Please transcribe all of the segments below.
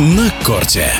на корте.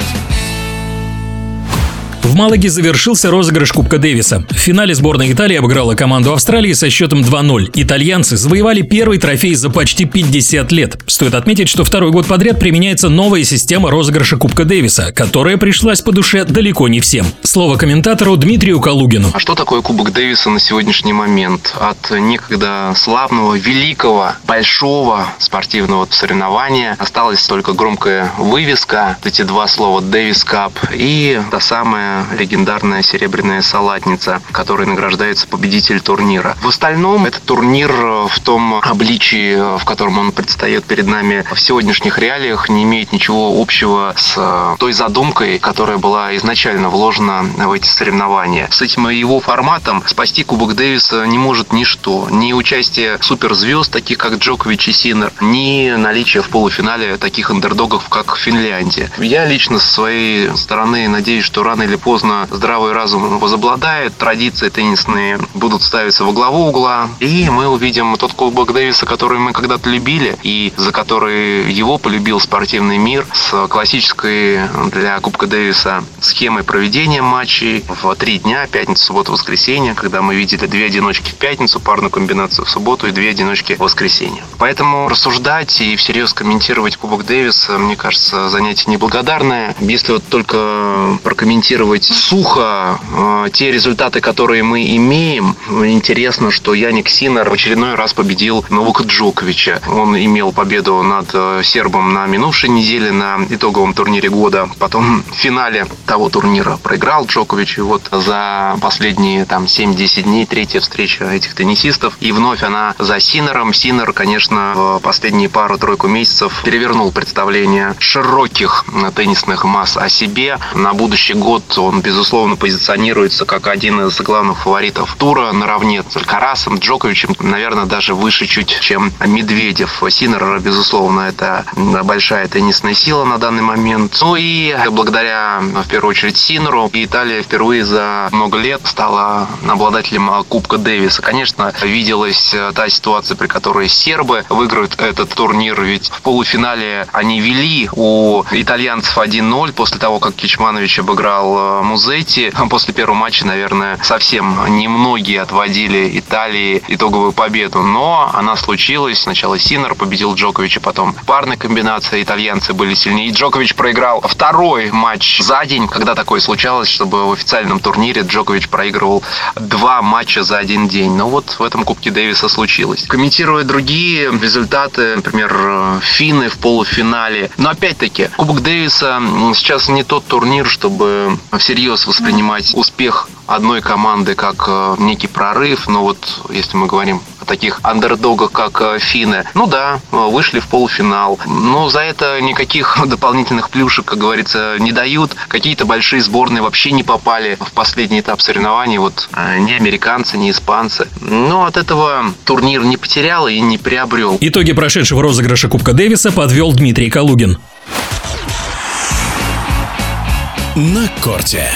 В Малаге завершился розыгрыш Кубка Дэвиса. В финале сборная Италии обыграла команду Австралии со счетом 2-0. Итальянцы завоевали первый трофей за почти 50 лет. Стоит отметить, что второй год подряд применяется новая система розыгрыша Кубка Дэвиса, которая пришлась по душе далеко не всем. Слово комментатору Дмитрию Калугину. А что такое Кубок Дэвиса на сегодняшний момент? От некогда славного, великого, большого спортивного соревнования осталась только громкая вывеска, эти два слова «Дэвис Кап» и та самая легендарная серебряная салатница, которой награждается победитель турнира. В остальном этот турнир в том обличии, в котором он предстает перед нами в сегодняшних реалиях, не имеет ничего общего с той задумкой, которая была изначально вложена в эти соревнования. С этим его форматом спасти Кубок Дэвиса не может ничто. Ни участие суперзвезд, таких как Джокович и Синер, ни наличие в полуфинале таких андердогов, как Финляндия. Я лично со своей стороны надеюсь, что рано или поздно здравый разум возобладает, традиции теннисные будут ставиться во главу угла, и мы увидим тот Кубок Дэвиса, который мы когда-то любили, и за который его полюбил спортивный мир с классической для Кубка Дэвиса схемой проведения матчей в три дня, пятница, суббота, воскресенье, когда мы видели две одиночки в пятницу, парную комбинацию в субботу и две одиночки в воскресенье. Поэтому рассуждать и всерьез комментировать Кубок Дэвиса, мне кажется, занятие неблагодарное. Если вот только прокомментировать комментировать сухо э, те результаты, которые мы имеем. Интересно, что Яник Синер в очередной раз победил Новака Джоковича. Он имел победу над э, сербом на минувшей неделе на итоговом турнире года. Потом в финале того турнира проиграл Джокович. И вот за последние там 7-10 дней третья встреча этих теннисистов. И вновь она за Синером. Синер, конечно, в последние пару-тройку месяцев перевернул представление широких теннисных масс о себе. На будущий год он, безусловно, позиционируется как один из главных фаворитов тура наравне с Алькарасом, Джоковичем, наверное, даже выше чуть, чем Медведев. Синер, безусловно, это большая теннисная сила на данный момент. Ну и благодаря, в первую очередь, Синеру, Италия впервые за много лет стала обладателем Кубка Дэвиса. Конечно, виделась та ситуация, при которой сербы выиграют этот турнир, ведь в полуфинале они вели у итальянцев 1-0 после того, как Кичманович обыграл Музетти. После первого матча, наверное, совсем немногие отводили Италии итоговую победу, но она случилась. Сначала Синер победил Джоковича, потом парная комбинация, итальянцы были сильнее. И Джокович проиграл второй матч за день, когда такое случалось, чтобы в официальном турнире Джокович проигрывал два матча за один день. Но вот в этом Кубке Дэвиса случилось. Комментируя другие результаты, например, финны в полуфинале. Но опять-таки, Кубок Дэвиса сейчас не тот турнир, чтобы всерьез воспринимать успех одной команды как э, некий прорыв, но вот если мы говорим о таких андердогах, как э, финны, ну да, вышли в полуфинал, но за это никаких дополнительных плюшек, как говорится, не дают. Какие-то большие сборные вообще не попали в последний этап соревнований, вот э, ни американцы, ни испанцы. Но от этого турнир не потерял и не приобрел. Итоги прошедшего розыгрыша Кубка Дэвиса подвел Дмитрий Калугин на корте.